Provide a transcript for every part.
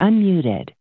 Unmuted.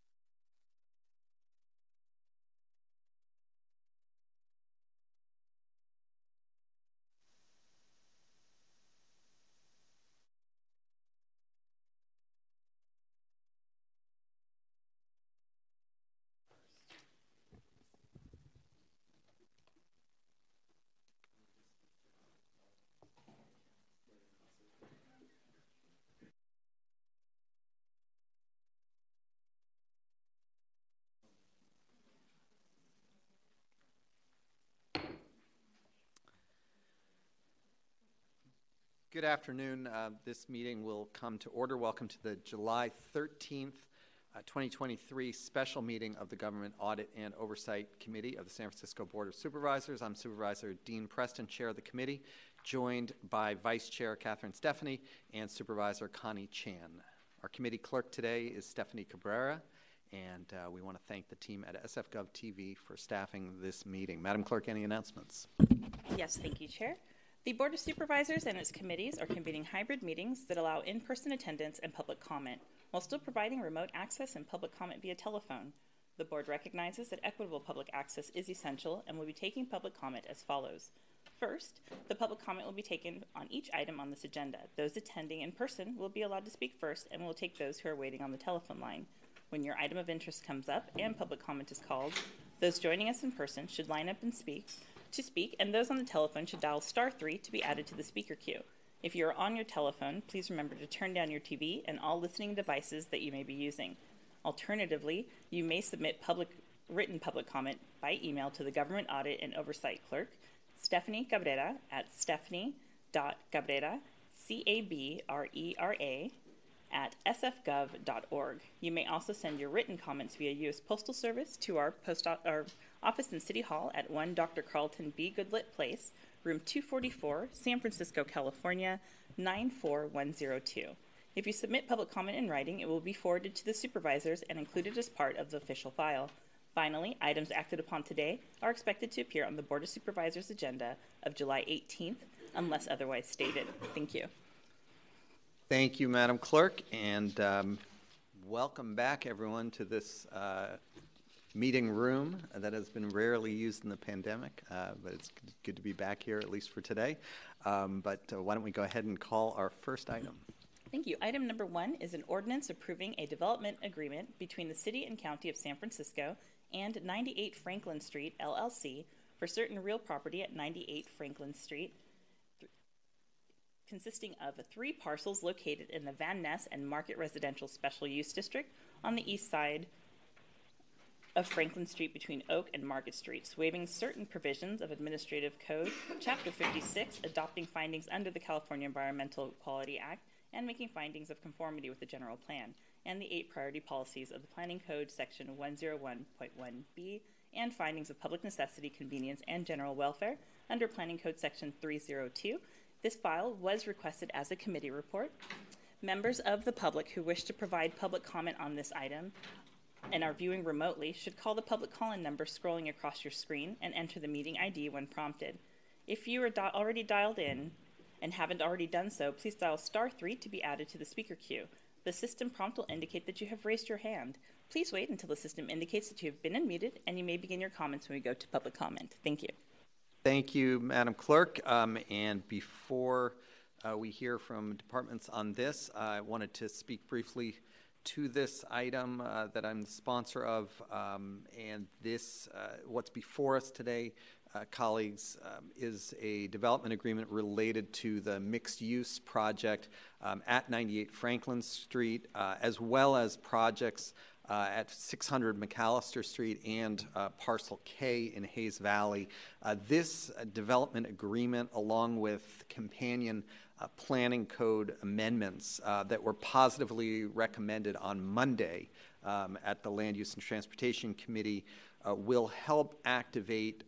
Good afternoon. Uh, this meeting will come to order. Welcome to the July 13th, uh, 2023 special meeting of the Government Audit and Oversight Committee of the San Francisco Board of Supervisors. I'm Supervisor Dean Preston, Chair of the committee, joined by Vice Chair Catherine Stefani and Supervisor Connie Chan. Our committee clerk today is Stephanie Cabrera, and uh, we want to thank the team at SFGov TV for staffing this meeting. Madam Clerk, any announcements? Yes, thank you, Chair. The Board of Supervisors and its committees are convening hybrid meetings that allow in person attendance and public comment, while still providing remote access and public comment via telephone. The Board recognizes that equitable public access is essential and will be taking public comment as follows. First, the public comment will be taken on each item on this agenda. Those attending in person will be allowed to speak first, and we'll take those who are waiting on the telephone line. When your item of interest comes up and public comment is called, those joining us in person should line up and speak to speak, and those on the telephone should dial star 3 to be added to the speaker queue. If you are on your telephone, please remember to turn down your TV and all listening devices that you may be using. Alternatively, you may submit public written public comment by email to the Government Audit and Oversight Clerk, Stephanie Cabrera at stephanie.cabrera, C A B R E R A, at sfgov.org. You may also send your written comments via U.S. Postal Service to our post our office in City Hall at 1 Dr. Carlton B. Goodlett Place, room 244, San Francisco, California 94102. If you submit public comment in writing, it will be forwarded to the supervisors and included as part of the official file. Finally, items acted upon today are expected to appear on the Board of Supervisors agenda of July 18th, unless otherwise stated. Thank you. Thank you, Madam Clerk, and um, welcome back, everyone, to this uh, meeting room that has been rarely used in the pandemic, uh, but it's good to be back here, at least for today. Um, but uh, why don't we go ahead and call our first item? Thank you. Item number one is an ordinance approving a development agreement between the City and County of San Francisco and 98 Franklin Street, LLC, for certain real property at 98 Franklin Street consisting of three parcels located in the Van Ness and Market Residential Special Use District on the east side of Franklin Street between Oak and Market Streets, waiving certain provisions of Administrative Code, Chapter 56, adopting findings under the California Environmental Quality Act, and making findings of conformity with the general plan, and the eight priority policies of the Planning Code, Section 101.1b, and findings of public necessity, convenience, and general welfare under Planning Code, Section 302 this file was requested as a committee report. Members of the public who wish to provide public comment on this item and are viewing remotely should call the public call-in number scrolling across your screen and enter the meeting ID when prompted. If you are already dialed in and haven't already done so, please dial star 3 to be added to the speaker queue. The system prompt will indicate that you have raised your hand. Please wait until the system indicates that you have been unmuted and you may begin your comments when we go to public comment. Thank you. Thank you, Madam Clerk. Um, and before uh, we hear from departments on this, I wanted to speak briefly to this item uh, that I'm the sponsor of. Um, and this, uh, what's before us today, uh, colleagues, um, is a development agreement related to the mixed use project um, at 98 Franklin Street, uh, as well as projects uh, at 600 McAllister Street and uh, Parcel K in Hayes Valley. Uh, this uh, development agreement, along with companion uh, planning code amendments uh, that were positively recommended on Monday um, at the Land Use and Transportation Committee, will help activate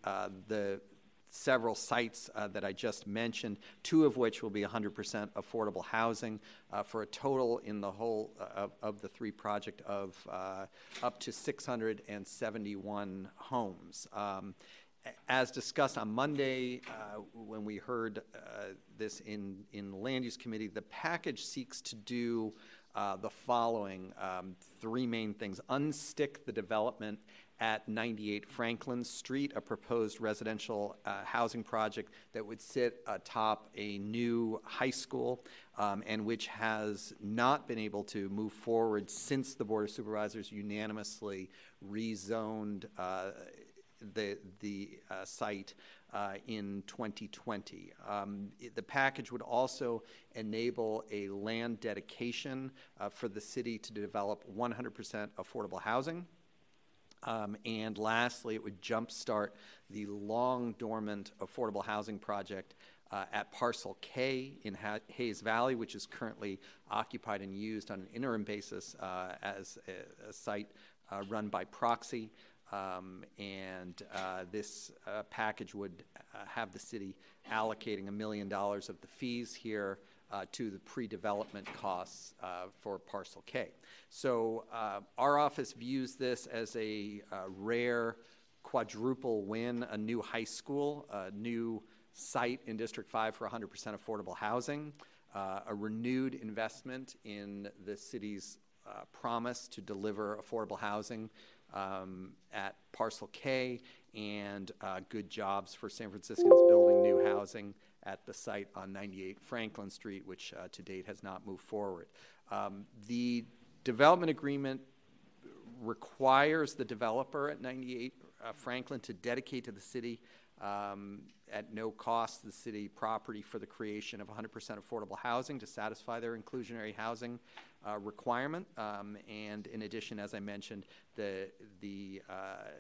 the several sites uh, that I just mentioned, two of which will be 100% affordable housing uh, for a total in the whole uh, of, of, the three project of uh, up to 671 homes. Um, as discussed on Monday, uh, when we heard uh, this in, in the Land Use Committee, the package seeks to do uh, the following um, three main things unstick the development at 98 Franklin Street, a proposed residential uh, housing project that would sit atop a new high school um, and which has not been able to move forward since the Board of Supervisors unanimously rezoned uh, the, the uh, site uh, in 2020. Um, it, the package would also enable a land dedication uh, for the city to develop 100% affordable housing. Um, and lastly, it would jumpstart the long dormant affordable housing project uh, at Parcel K in ha- Hayes Valley, which is currently occupied and used on an interim basis uh, as a, a site uh, run by proxy. Um, and uh, this uh, package would uh, have the city allocating a million dollars of the fees here uh, to the pre-development costs uh, for Parcel K. So uh, our office views this as a uh, rare quadruple win, a new high school, a new site in District 5 for 100% affordable housing, uh, a renewed investment in the city's uh, promise to deliver affordable housing um, at Parcel K, and good jobs for San Franciscans building new housing at the site on 98 Franklin Street, which uh, to date has not moved forward. Um, the development agreement requires the developer at 98 uh, Franklin to dedicate to the city um, at no cost the city property for the creation of 100% affordable housing to satisfy their inclusionary housing uh, requirement. Um, and in addition, as I mentioned, the the uh,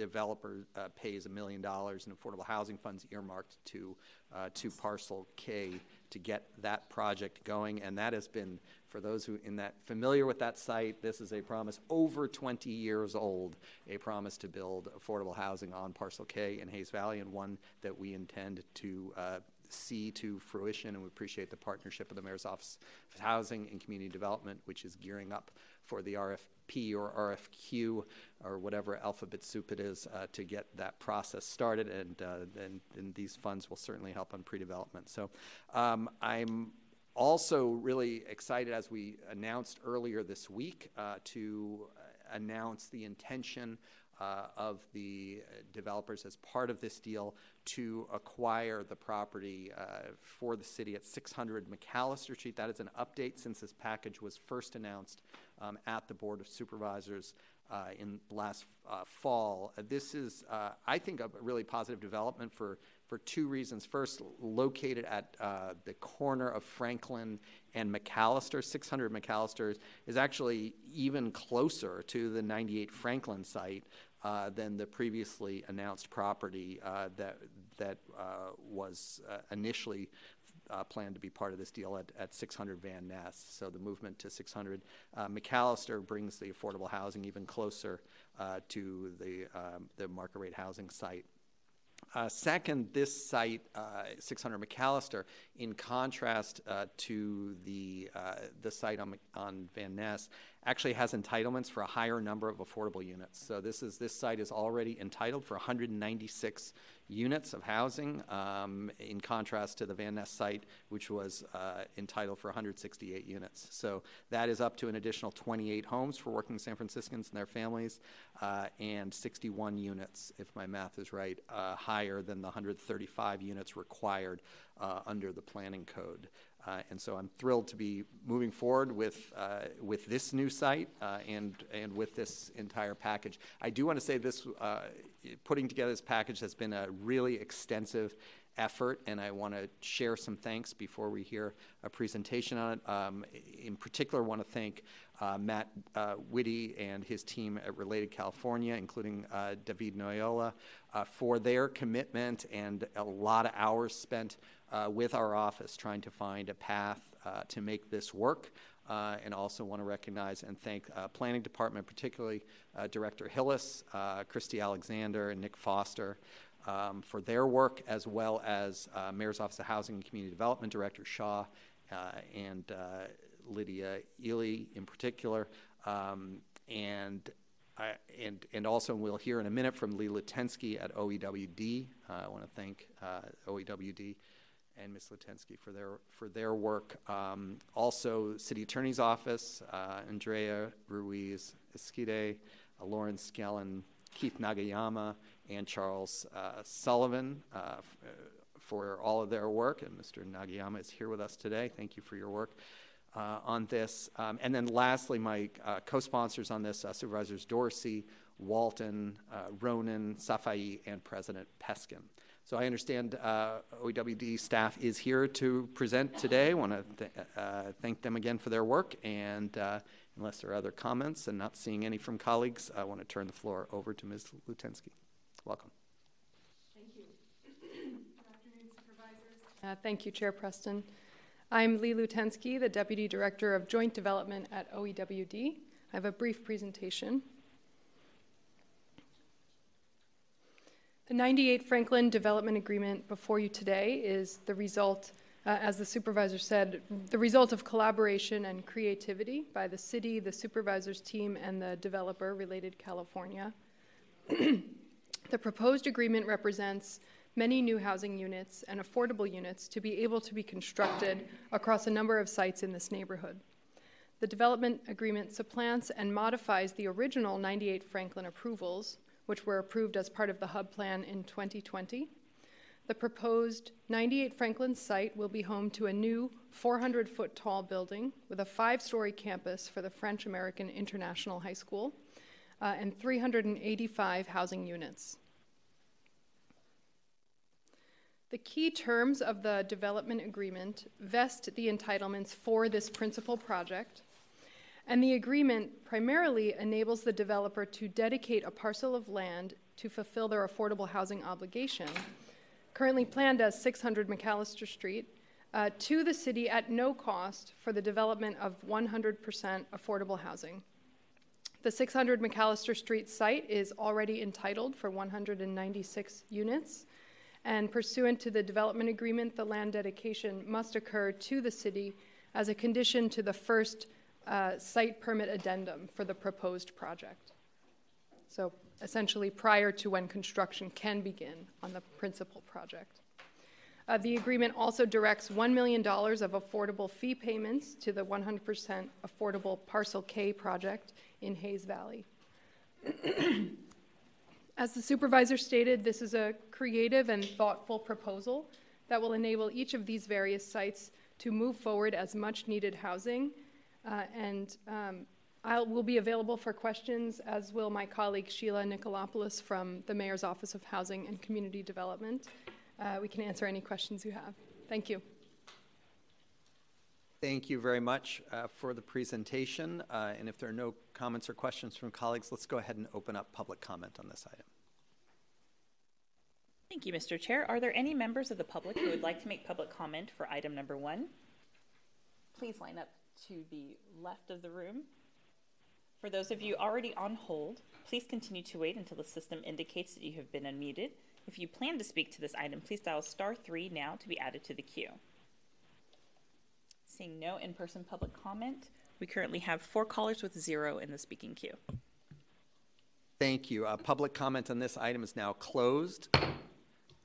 developer uh, pays a million dollars in affordable housing funds earmarked to uh, to Parcel K to get that project going, and that has been for those who in that familiar with that site. This is a promise over 20 years old, a promise to build affordable housing on Parcel K in Hayes Valley, and one that we intend to uh, see to fruition, and we appreciate the partnership of the Mayor's Office of Housing and Community Development, which is gearing up for the RFP or RFQ or whatever alphabet soup it is uh, to get that process started, and, uh, and, and, these funds will certainly help on pre-development. So um, I'm also really excited, as we announced earlier this week, uh, to announce the intention uh, of the developers as part of this deal to acquire the property uh, for the city at 600 McAllister Street. That is an update since this package was first announced um, at the Board of Supervisors uh, in last uh, fall. Uh, this is, uh, I think, a really positive development for, for two reasons. First, located at uh, the corner of Franklin and McAllister, 600 McAllister is actually even closer to the 98 Franklin site uh, than the previously announced property that that was initially uh, planned to be part of this deal at, at 600 Van Ness. So the movement to 600 McAllister brings the affordable housing even closer to the um, the market rate housing site. Uh, second, this site, uh, 600 McAllister, in contrast uh, to the the site on, on Van Ness, actually has entitlements for a higher number of affordable units. So this is this site is already entitled for 196 units of housing, um, in contrast to the Van Ness site, which was uh, entitled for 168 units. So that is up to an additional 28 homes for working San Franciscans and their families, uh, and 61 units, if my math is right, uh, higher than the 135 units required uh, under the planning code. Uh, and so I'm thrilled to be moving forward with, uh, with this new site uh, and, and with this entire package. I do want to say this uh, putting together this package has been a really extensive effort, and I want to share some thanks before we hear a presentation on it. Um, in particular, want to thank uh, Matt uh, Whitty and his team at Related California, including David Noyola, for their commitment and a lot of hours spent with our office trying to find a path uh, to make this work. Uh, and also want to recognize and thank uh, Planning Department, particularly uh, Director Hillis, uh, Christy Alexander, and Nick Foster. Um, for their work, as well as Mayor's Office of Housing and Community Development Director Shaw and Lydia Ely in particular. Um, and I, and, and also we'll hear in a minute from Leigh Lutenski at OEWD. Uh, I want to thank uh, OEWD and Ms. Lutenski for their, for their work. Um, also, City Attorney's Office, uh, Andrea Ruiz Esquide, uh, Lauren Skellen, Keith Nagayama, and Charles uh, Sullivan uh, f- uh, for all of their work. And Mr. Nagayama is here with us today. Thank you for your work uh, on this. Um, and then lastly, my uh, co-sponsors on this, Supervisors Dorsey, Walton, Ronan, Safai, and President Peskin. So I understand uh, OEWD staff is here to present today. I want to th- uh, thank them again for their work. And uh, unless there are other comments and not seeing any from colleagues, I want to turn the floor over to Ms. Lutenski. Welcome. Thank you. Good afternoon, supervisors. Uh, Thank you, Chair Preston. I'm Leigh Lutenski, the Deputy Director of Joint Development at OEWD. I have a brief presentation. The 98 Franklin Development Agreement before you today is the result, uh, as the supervisor said, the result of collaboration and creativity by the city, the supervisor's team, and the developer, Related California. The proposed agreement represents many new housing units and affordable units to be able to be constructed across a number of sites in this neighborhood. The development agreement supplants and modifies the original 98 Franklin approvals, which were approved as part of the hub plan in 2020. The proposed 98 Franklin site will be home to a new 400 foot tall building with a five story campus for the French American International High School uh, and 385 housing units. The key terms of the development agreement vest the entitlements for this principal project, and the agreement primarily enables the developer to dedicate a parcel of land to fulfill their affordable housing obligation, currently planned as 600 McAllister Street, uh, to the city at no cost for the development of 100% affordable housing. The 600 McAllister Street site is already entitled for 196 units, and pursuant to the development agreement, the land dedication must occur to the city as a condition to the first uh, site permit addendum for the proposed project. So essentially prior to when construction can begin on the principal project. Uh, the agreement also directs $1 million of affordable fee payments to the 100% affordable Parcel K project in Hayes Valley. As the supervisor stated, this is a creative and thoughtful proposal that will enable each of these various sites to move forward as much needed housing. Uh, and um, I will be available for questions, as will my colleague Sheila Nicolopoulos from the Mayor's Office of Housing and Community Development. Uh, we can answer any questions you have. Thank you. Thank you very much uh, for the presentation. Uh, and if there are no comments or questions from colleagues, let's go ahead and open up public comment on this item. Thank you, Mr. Chair. Are there any members of the public who would like to make public comment for item number one? Please line up to the left of the room. For those of you already on hold, please continue to wait until the system indicates that you have been unmuted. If you plan to speak to this item, please dial star three now to be added to the queue. Seeing no in-person public comment, we currently have four callers with zero in the speaking queue. Thank you. Uh, public comment on this item is now closed.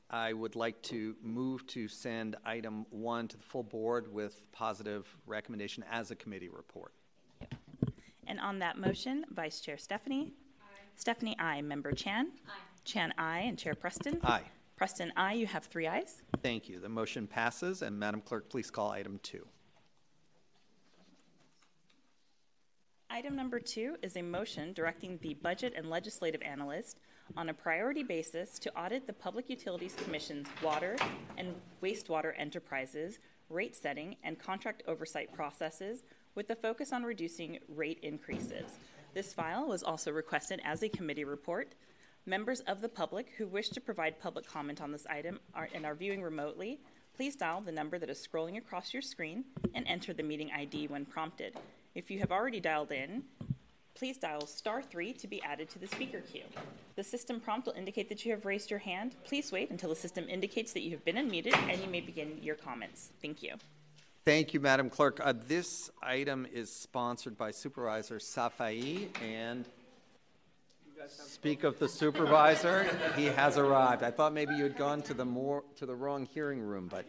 I would like to move to send item one to the full board with positive recommendation as a committee report. And on that motion, Vice Chair Stefani? Stefani, aye. Member Chan? Chan, aye. And Chair Preston? Aye. Preston, aye. You have three ayes. Thank you. The motion passes, and Madam Clerk, please call item two. Item number two is a motion directing the Budget and Legislative Analyst on a priority basis to audit the Public Utilities Commission's water and wastewater enterprises, rate setting, and contract oversight processes with the focus on reducing rate increases. This file was also requested as a committee report. Members of the public who wish to provide public comment on this item are, and are viewing remotely, please dial the number that is scrolling across your screen and enter the meeting ID when prompted. If you have already dialed in, please dial star three to be added to the speaker queue. The system prompt will indicate that you have raised your hand. Please wait until the system indicates that you have been unmuted and you may begin your comments. Thank you. Thank you, Madam Clerk. Uh, this item is sponsored by Supervisor Safai and speak of the supervisor, he has arrived. I thought maybe you had gone to the more to the wrong hearing room, but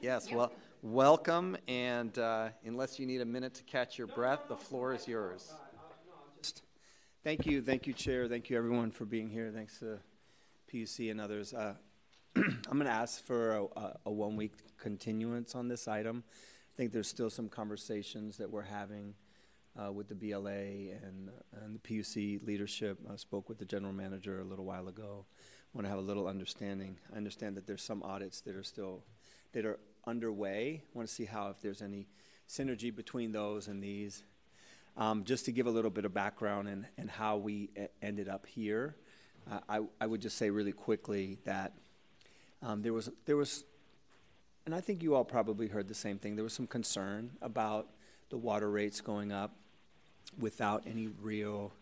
Yes, well, welcome, and uh, unless you need a minute to catch your breath, the floor is yours. Thank you, thank you, Chair. Thank you, everyone, for being here. Thanks to PUC and others. Uh, I'm going to ask for a, a, a one-week continuance on this item. I think there's still some conversations that we're having uh, with the BLA and, and the PUC leadership. I spoke with the general manager a little while ago. Want to have a little understanding. I understand that there's some audits that are still that are underway. I want to see how if there's any synergy between those and these. Um, just to give a little bit of background and, and how we ended up here, uh, I, I would just say really quickly that um, there was there was, and I think you all probably heard the same thing. There was some concern about the water rates going up without any real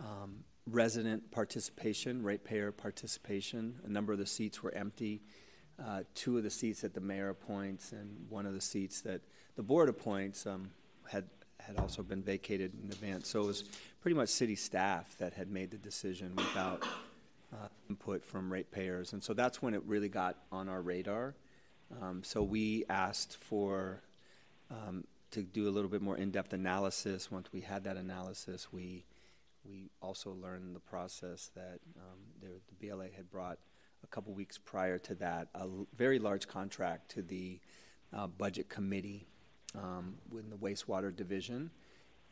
um, resident participation, ratepayer participation. A number of the seats were empty. Uh, two of the seats that the mayor appoints and one of the seats that the board appoints um, had had also been vacated in advance. So it was pretty much city staff that had made the decision without uh, input from ratepayers. And so that's when it really got on our radar. Um, so we asked for um, to do a little bit more in-depth analysis. Once we had that analysis, we we also learned the process that um, there, the BLA had brought a couple weeks prior to that a very large contract to the uh, budget committee um, within the wastewater division.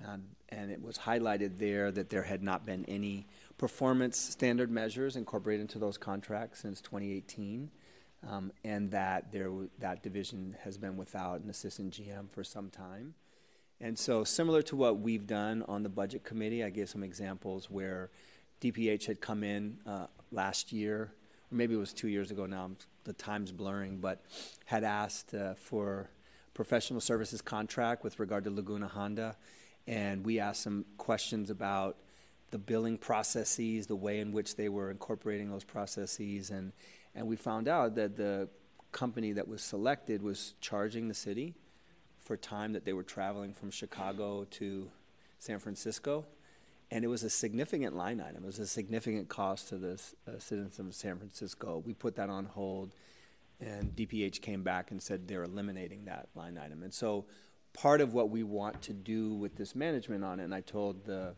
Um, and it was highlighted there that there had not been any performance standard measures incorporated into those contracts since 2018, um, and that there that division has been without an assistant GM for some time. And so, similar to what we've done on the budget committee, I gave some examples where DPH had come in uh, last year, maybe it was two years ago now, the time's blurring, but had asked uh, for professional services contract with regard to Laguna Honda. And we asked some questions about the billing processes, the way in which they were incorporating those processes. And, and we found out that the company that was selected was charging the city for time that they were traveling from Chicago to San Francisco. And it was a significant line item. It was a significant cost to the uh, citizens of San Francisco. We put that on hold, and DPH came back and said they're eliminating that line item. And so, part of what we want to do with this management on it, and I told the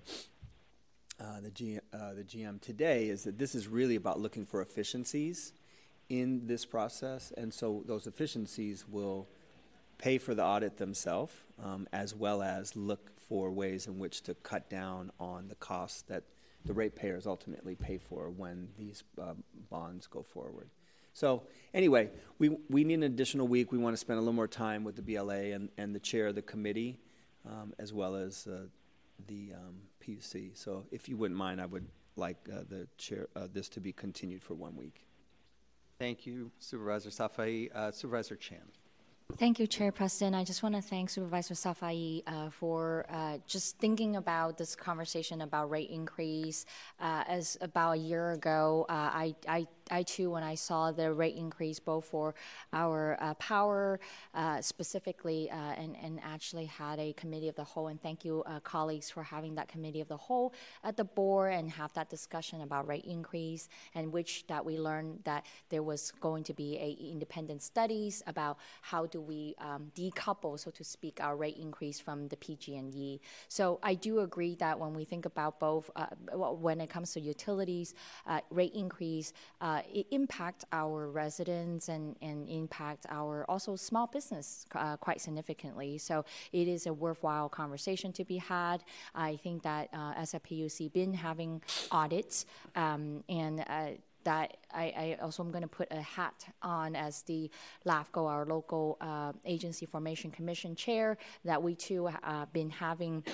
uh, the, G, uh, the GM today, is that this is really about looking for efficiencies in this process, and so those efficiencies will pay for the audit themselves, um, as well as look for ways in which to cut down on the costs that the ratepayers ultimately pay for when these um, bonds go forward. So anyway, we, we need an additional week. We want to spend a little more time with the BLA and, and the chair of the committee, um, as well as uh, the um, PUC. So if you wouldn't mind, I would like uh, the chair uh, this to be continued for one week. Thank you, Supervisor Safai. Uh, Supervisor Chan. Thank you, Chair Preston. I just want to thank Supervisor Safai uh, for uh, just thinking about this conversation about rate increase. Uh, as about a year ago, uh, I, I I too, when I saw the rate increase both for our uh, power uh, specifically, uh, and, and actually had a committee of the whole, and thank you, uh, colleagues, for having that committee of the whole at the board and have that discussion about rate increase, and which that we learned that there was going to be a independent studies about how do we um, decouple, so to speak, our rate increase from the PG&E. So I do agree that when we think about both, uh, when it comes to utilities, rate increase, it impact our residents and, and impact our also small business uh, quite significantly. So it is a worthwhile conversation to be had. I think that uh, as a PUC, been having audits um, and uh, that I, I, also am going to put a hat on as the LAFCO, our local uh, agency formation commission chair, that we too have uh, been having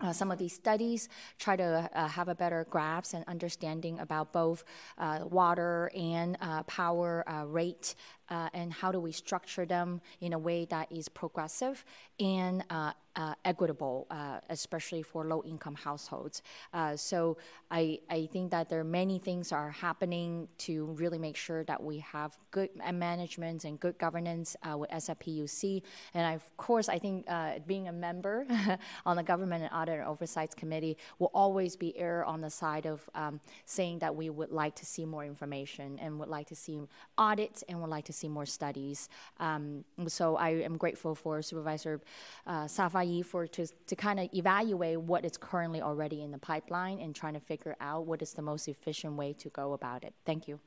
uh, some of these studies, try to uh, have a better grasp and understanding about both uh, water and uh, power rate uh, and how do we structure them in a way that is progressive and uh, uh, equitable, uh, especially for low-income households. Uh, so I, I think that there are many things are happening to really make sure that we have good management and good governance uh, with SFPUC. And I, of course, I think being a member on the Government and Audit and Oversight Committee will always be err on the side of um, saying that we would like to see more information and would like to see audits and would like to see more studies. Um, so I am grateful for Supervisor uh, Safai for to, to kind of evaluate what is currently already in the pipeline and trying to figure out what is the most efficient way to go about it. Thank you.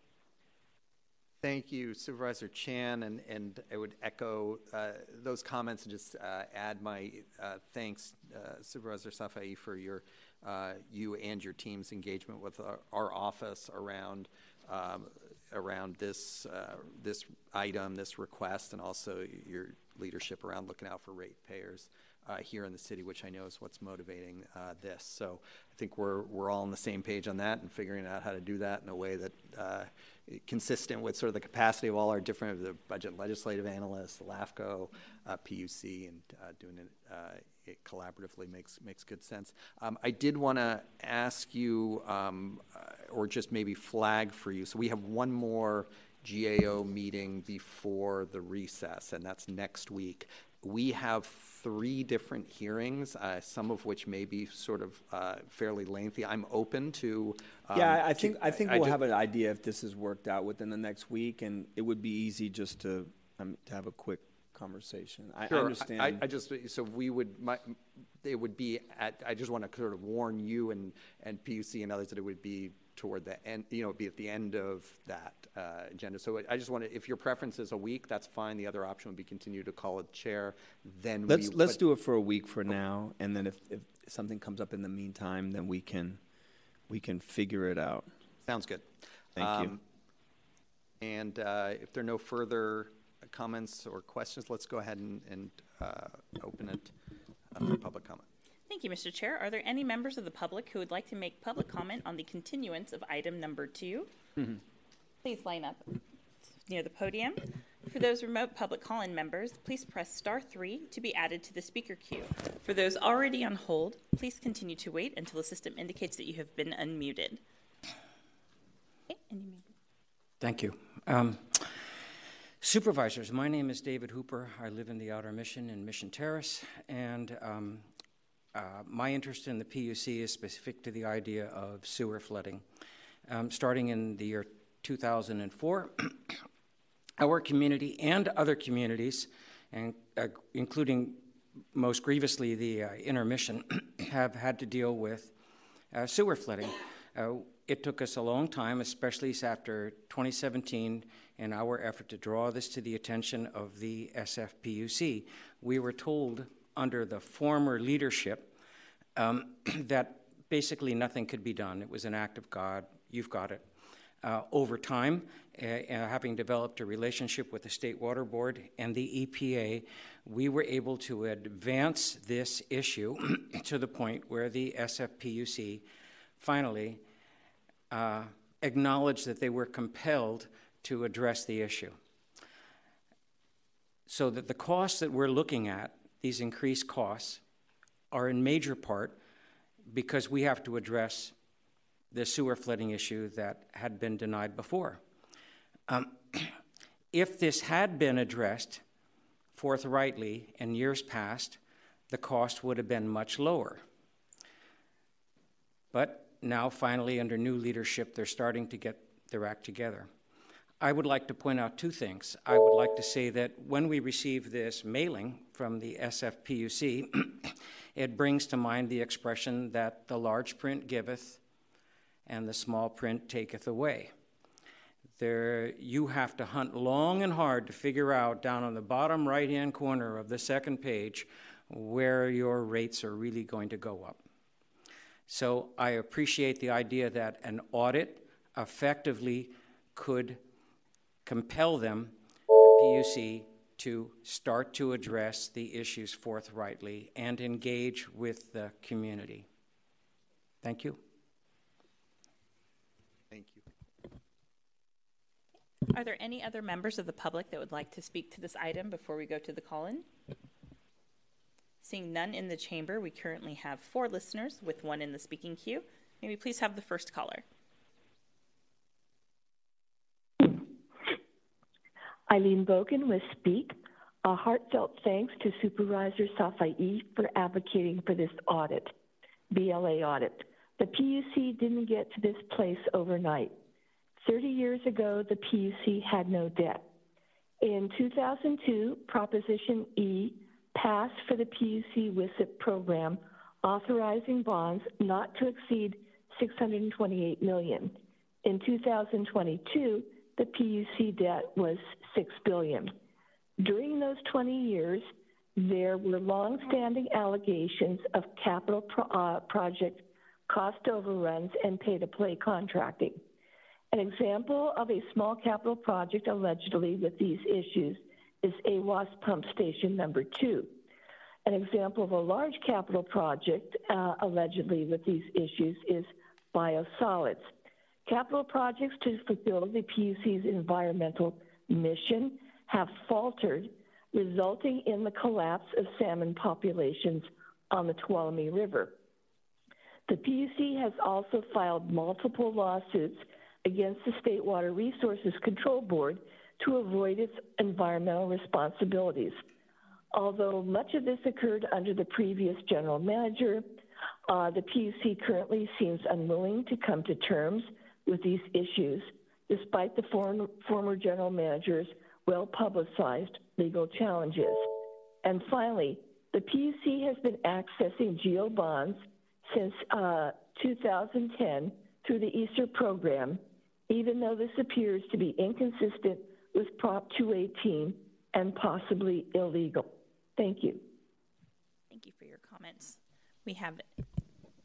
Thank you, Supervisor Chan, and, and I would echo uh, those comments and just uh, add my uh, thanks, uh, Supervisor Safai, for your uh, you and your team's engagement with our, our office around um, around this uh, this item, this request, and also your leadership around looking out for ratepayers uh, here in the city, which I know is what's motivating uh, this. So I think we're we're all on the same page on that and figuring out how to do that in a way that uh, consistent with sort of the capacity of all our different the budget legislative analysts, LAFCO, uh, PUC, and uh, doing it, uh, it, collaboratively makes makes good sense. Um, I did want to ask you, um, or just maybe flag for you. So we have one more. GAO meeting before the recess, and that's next week. We have three different hearings, uh, some of which may be sort of uh, fairly lengthy. I'm open to. Um, yeah, I think I think I we'll just, have an idea if this is worked out within the next week, and it would be easy just to um, to have a quick conversation. I, sure. I understand. I, I, just so we would my, it would be at. I just want to sort of warn you and and PUC and others that it would be toward the end, you know, be at the end of that uh, agenda. So I just want to, if your preference is a week, that's fine. The other option would be continue to call it chair. Then let's we, let's but, do it for a week for now, and then if, if something comes up in the meantime, then we can we can figure it out. Sounds good. Thank um, you. And uh, if there are no further comments or questions, let's go ahead and, and uh, open it for public comment. Thank you, Mr. Chair. Are there any members of the public who would like to make public comment on the continuance of item number 2 mm-hmm. Please line up near the podium. For those remote public call-in members, please press star three to be added to the speaker queue. For those already on hold, please continue to wait until the system indicates that you have been unmuted. Okay, Thank you. Um, supervisors, my name is David Hooper. I live in the Outer Mission in Mission Terrace, and um, uh, my interest in the PUC is specific to the idea of sewer flooding. Um, starting in the year 2004, our community and other communities, and, uh, including most grievously the uh, intermission, have had to deal with uh, sewer flooding. Uh, it took us a long time, especially after 2017, in our effort to draw this to the attention of the SFPUC. We were told under the former leadership um, that basically nothing could be done. It was an act of God. You've got it. Uh, over time, uh, uh, having developed a relationship with the State Water Board and the EPA, we were able to advance this issue to the point where the SFPUC finally uh, acknowledged that they were compelled to address the issue. So that the costs that we're looking at, these increased costs, are in major part because we have to address the sewer flooding issue that had been denied before. Um, if this had been addressed forthrightly in years past, the cost would have been much lower. But now, finally, under new leadership, they're starting to get their act together. I would like to point out two things. I would like to say that when we receive this mailing from the SFPUC, it brings to mind the expression that the large print giveth and the small print taketh away. There, you have to hunt long and hard to figure out down on the bottom right hand corner of the second page where your rates are really going to go up. So I appreciate the idea that an audit effectively could compel them, the PUC, to start to address the issues forthrightly and engage with the community. Thank you. Thank you. Are there any other members of the public that would like to speak to this item before we go to the call in? Seeing none in the chamber, we currently have four listeners with one in the speaking queue. May we please have the first caller? Eileen Boken with Speak. A heartfelt thanks to Supervisor Safai for advocating for this audit, BLA audit. The PUC didn't get to this place overnight. 30 years ago, the PUC had no debt. In 2002, Proposition E passed for the PUC WSIP program, authorizing bonds not to exceed 628 million. In 2022, the PUC debt was 6 billion. During those 20 years, there were long-standing allegations of capital pro- uh, project cost overruns and pay-to-play contracting. An example of a small capital project allegedly with these issues is AWAS Pump Station Number Two. An example of a large capital project uh, allegedly with these issues is biosolids. Capital projects to fulfill the PUC's environmental mission have faltered, resulting in the collapse of salmon populations on the Tuolumne River. The PUC has also filed multiple lawsuits against the State Water Resources Control Board to avoid its environmental responsibilities. Although much of this occurred under the previous general manager, uh, the PUC currently seems unwilling to come to terms with these issues, despite the form, former general manager's well publicized legal challenges. And finally, the PUC has been accessing GEO bonds since uh, 2010 through the ESER program, even though this appears to be inconsistent with Prop 218 and possibly illegal. Thank you. Thank you for your comments. We have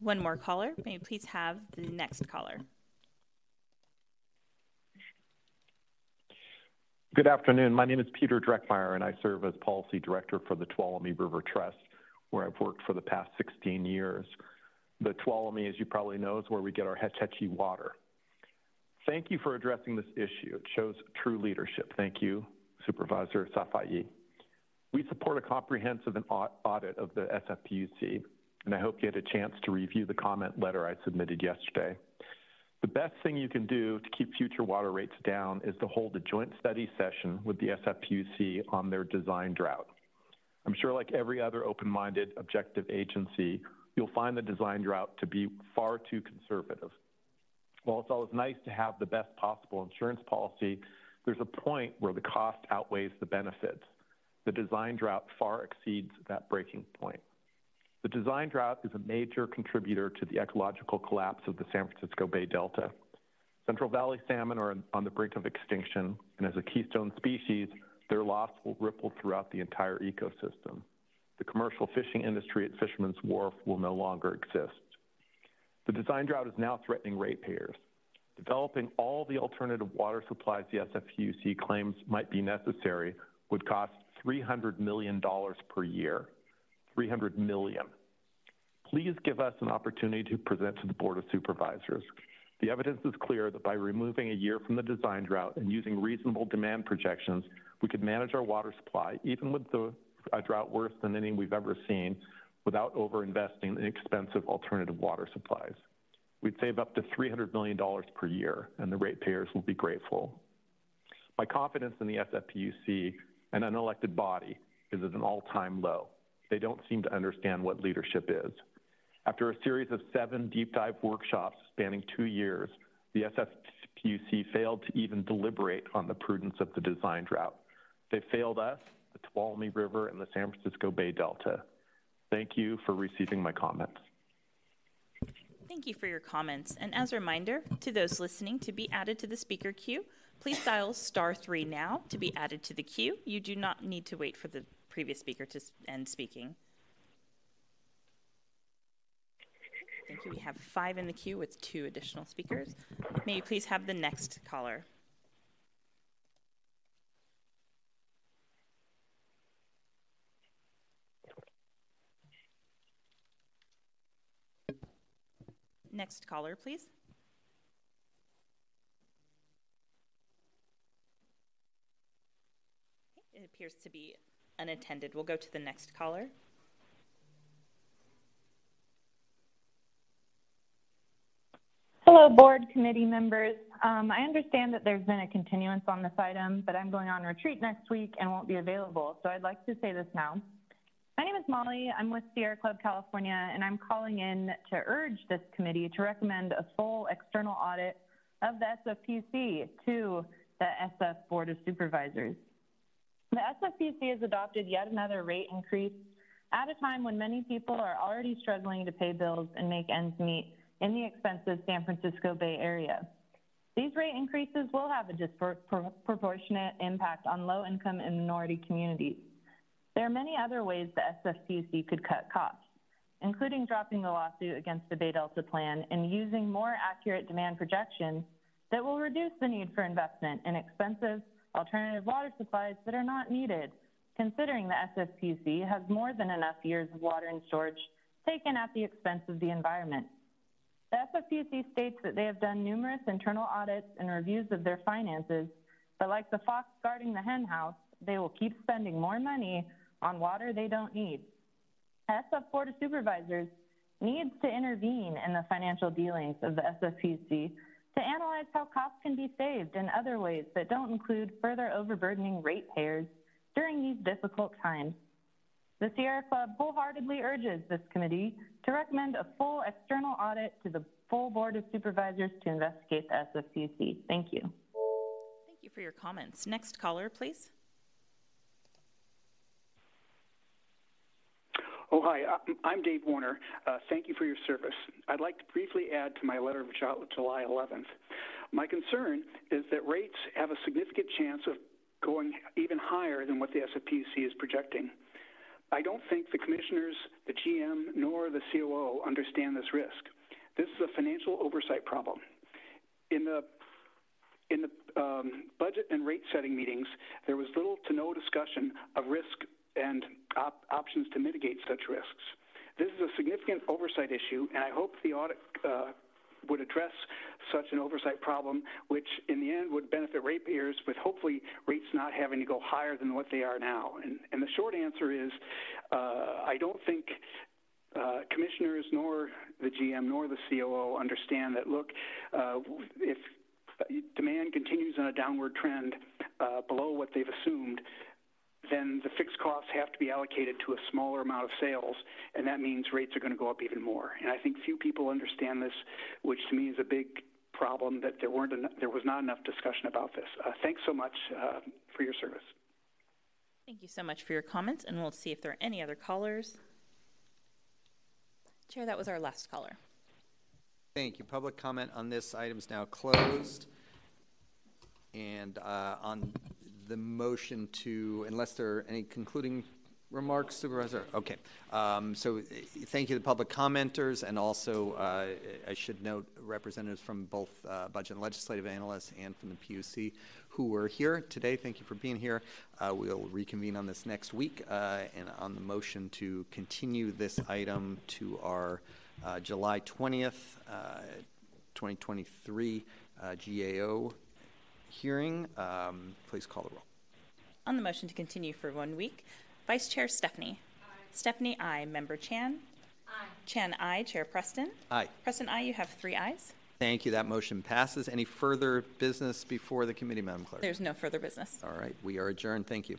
one more caller. May we please have the next caller? Good afternoon. My name is Peter Drekmeier, and I serve as Policy Director for the Tuolumne River Trust, where I've worked for the past 16 years. The Tuolumne, as you probably know, is where we get our Hetch Hetchy water. Thank you for addressing this issue. It shows true leadership. Thank you, Supervisor Safai. We support a comprehensive audit of the SFPUC, and I hope you had a chance to review the comment letter I submitted yesterday. The best thing you can do to keep future water rates down is to hold a joint study session with the SFPUC on their design drought. I'm sure, like every other open minded, objective agency, you'll find the design drought to be far too conservative. While it's always nice to have the best possible insurance policy, there's a point where the cost outweighs the benefits. The design drought far exceeds that breaking point. The design drought is a major contributor to the ecological collapse of the San Francisco Bay Delta. Central Valley salmon are on the brink of extinction, and as a keystone species, their loss will ripple throughout the entire ecosystem. The commercial fishing industry at Fisherman's Wharf will no longer exist. The design drought is now threatening ratepayers. Developing all the alternative water supplies the SFUC claims might be necessary would cost $300 million per year 300 million. Please give us an opportunity to present to the Board of Supervisors. The evidence is clear that by removing a year from the design drought and using reasonable demand projections, we could manage our water supply, even with the, a drought worse than any we've ever seen, without overinvesting in expensive alternative water supplies. We'd save up to $300 million per year, and the ratepayers will be grateful. My confidence in the SFPUC, an unelected body, is at an all-time low they don't seem to understand what leadership is. After a series of seven deep dive workshops spanning two years, the SFPUC failed to even deliberate on the prudence of the design drought. They failed us, the Tuolumne River, and the San Francisco Bay Delta. Thank you for receiving my comments. Thank you for your comments. And as a reminder to those listening to be added to the speaker queue, please dial star three now to be added to the queue. You do not need to wait for the previous speaker to end speaking. Thank you. We have five in the queue with two additional speakers. May you please have the next caller? Next caller, please. It appears to be unattended. We'll go to the next caller. Hello, board committee members. Um, I understand that there's been a continuance on this item, but I'm going on retreat next week and won't be available, so I'd like to say this now. My name is Molly. I'm with Sierra Club California, and I'm calling in to urge this committee to recommend a full external audit of the SFPC to the SF Board of Supervisors. The SFPC has adopted yet another rate increase at a time when many people are already struggling to pay bills and make ends meet in the expensive San Francisco Bay Area. These rate increases will have a disproportionate impact on low income and minority communities. There are many other ways the SFPC could cut costs, including dropping the lawsuit against the Bay Delta plan and using more accurate demand projections that will reduce the need for investment in expensive alternative water supplies that are not needed, considering the SFPC has more than enough years of water and storage taken at the expense of the environment. The SFPC states that they have done numerous internal audits and reviews of their finances, but like the fox guarding the henhouse, they will keep spending more money on water they don't need. SF Board of Supervisors needs to intervene in the financial dealings of the SFPC to analyze how costs can be saved in other ways that don't include further overburdening ratepayers during these difficult times. The Sierra Club wholeheartedly urges this committee to recommend a full external audit to the full Board of Supervisors to investigate the SFPC. Thank you. Thank you for your comments. Next caller, please. Oh, hi. I'm Dave Warner. Uh, thank you for your service. I'd like to briefly add to my letter of July 11th. My concern is that rates have a significant chance of going even higher than what the SFPC is projecting. I don't think the commissioners, the GM, nor the COO understand this risk. This is a financial oversight problem. In the in the um, budget and rate setting meetings, there was little to no discussion of risk and op options to mitigate such risks. This is a significant oversight issue, and I hope the audit uh, would address such an oversight problem, which in the end would benefit ratepayers with hopefully rates not having to go higher than what they are now. And, and the short answer is uh, I don't think uh, commissioners nor the GM nor the COO understand that, look, uh, if demand continues on a downward trend uh, below what they've assumed, then the fixed costs have to be allocated to a smaller amount of sales, and that means rates are going to go up even more. And I think few people understand this, which to me is a big problem that there weren't enough, there was not enough discussion about this. Uh, thanks so much uh, for your service. Thank you so much for your comments, and we'll see if there are any other callers. Chair, that was our last caller. Thank you. Public comment on this item is now closed. And uh, on the motion to, unless there are any concluding remarks, Supervisor? Okay. Um, so thank you to the public commenters, and also uh, I should note representatives from both uh, budget and legislative analysts and from the PUC who were here today. Thank you for being here. Uh, we'll reconvene on this next week uh, and on the motion to continue this item to our uh, July 20th, 2023 uh, GAO hearing. Um, please call the roll. On the motion to continue for one week, Vice Chair Stefani. Aye. Stefani, aye. Member Chan. Aye. Chan, aye. Chair Preston. Aye. Preston, aye. You have three ayes. Thank you. That motion passes. Any further business before the committee, Madam Clerk? There's no further business. All right. We are adjourned. Thank you.